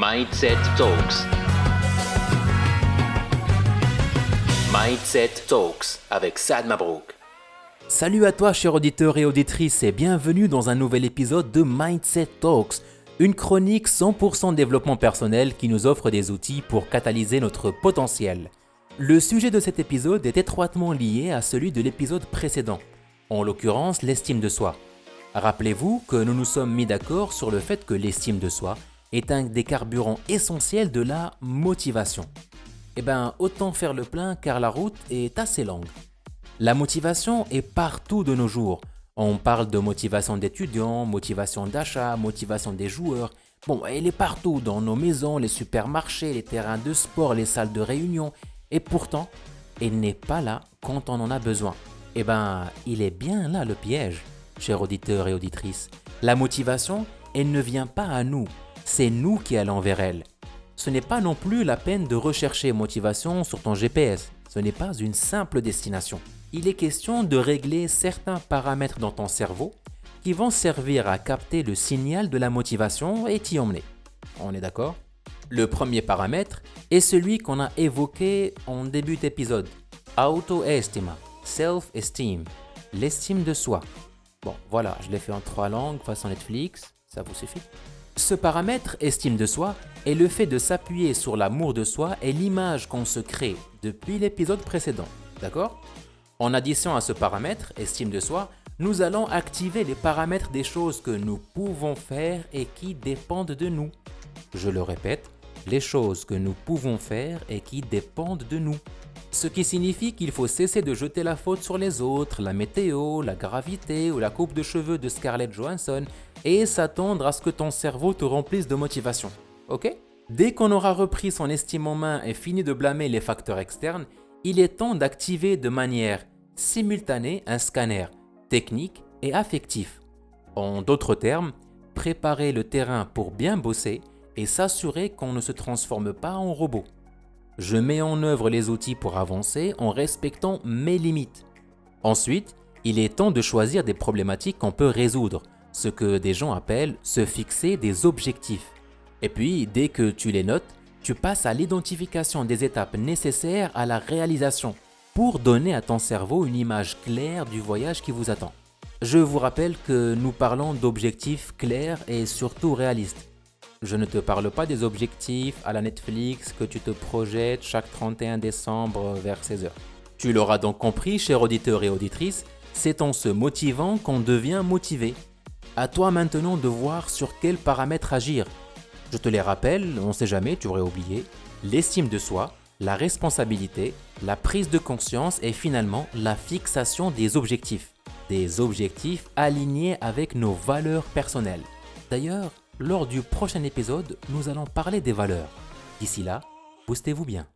Mindset Talks. Mindset Talks avec Sad Mabrouk. Salut à toi, cher auditeur et auditrice, et bienvenue dans un nouvel épisode de Mindset Talks, une chronique 100% développement personnel qui nous offre des outils pour catalyser notre potentiel. Le sujet de cet épisode est étroitement lié à celui de l'épisode précédent, en l'occurrence l'estime de soi. Rappelez-vous que nous nous sommes mis d'accord sur le fait que l'estime de soi est un des carburants essentiels de la motivation. Eh bien, autant faire le plein car la route est assez longue. La motivation est partout de nos jours. On parle de motivation d'étudiants, motivation d'achat, motivation des joueurs. Bon, elle est partout, dans nos maisons, les supermarchés, les terrains de sport, les salles de réunion. Et pourtant, elle n'est pas là quand on en a besoin. Eh ben, il est bien là le piège, chers auditeurs et auditrices. La motivation, elle ne vient pas à nous, c'est nous qui allons vers elle. Ce n'est pas non plus la peine de rechercher motivation sur ton GPS, ce n'est pas une simple destination. Il est question de régler certains paramètres dans ton cerveau qui vont servir à capter le signal de la motivation et t'y emmener. On est d'accord? Le premier paramètre est celui qu'on a évoqué en début d'épisode. Auto-estima, self-esteem, l'estime de soi. Bon, voilà, je l'ai fait en trois langues, façon Netflix, ça vous suffit? Ce paramètre, estime de soi, est le fait de s'appuyer sur l'amour de soi et l'image qu'on se crée depuis l'épisode précédent. D'accord? En addition à ce paramètre, estime de soi, nous allons activer les paramètres des choses que nous pouvons faire et qui dépendent de nous. Je le répète, les choses que nous pouvons faire et qui dépendent de nous. Ce qui signifie qu'il faut cesser de jeter la faute sur les autres, la météo, la gravité ou la coupe de cheveux de Scarlett Johansson et s'attendre à ce que ton cerveau te remplisse de motivation. Ok? Dès qu'on aura repris son estime en main et fini de blâmer les facteurs externes, il est temps d'activer de manière simultanée un scanner technique et affectif. En d'autres termes, préparer le terrain pour bien bosser et s'assurer qu'on ne se transforme pas en robot. Je mets en œuvre les outils pour avancer en respectant mes limites. Ensuite, il est temps de choisir des problématiques qu'on peut résoudre ce que des gens appellent se fixer des objectifs. Et puis, dès que tu les notes, tu passes à l'identification des étapes nécessaires à la réalisation pour donner à ton cerveau une image claire du voyage qui vous attend. Je vous rappelle que nous parlons d'objectifs clairs et surtout réalistes. Je ne te parle pas des objectifs à la Netflix que tu te projettes chaque 31 décembre vers 16h. Tu l'auras donc compris, cher auditeur et auditrice, c'est en se motivant qu'on devient motivé. À toi maintenant de voir sur quels paramètres agir. Je te les rappelle, on ne sait jamais, tu aurais oublié. L'estime de soi, la responsabilité, la prise de conscience et finalement la fixation des objectifs. Des objectifs alignés avec nos valeurs personnelles. D'ailleurs, lors du prochain épisode, nous allons parler des valeurs. D'ici là, boostez-vous bien.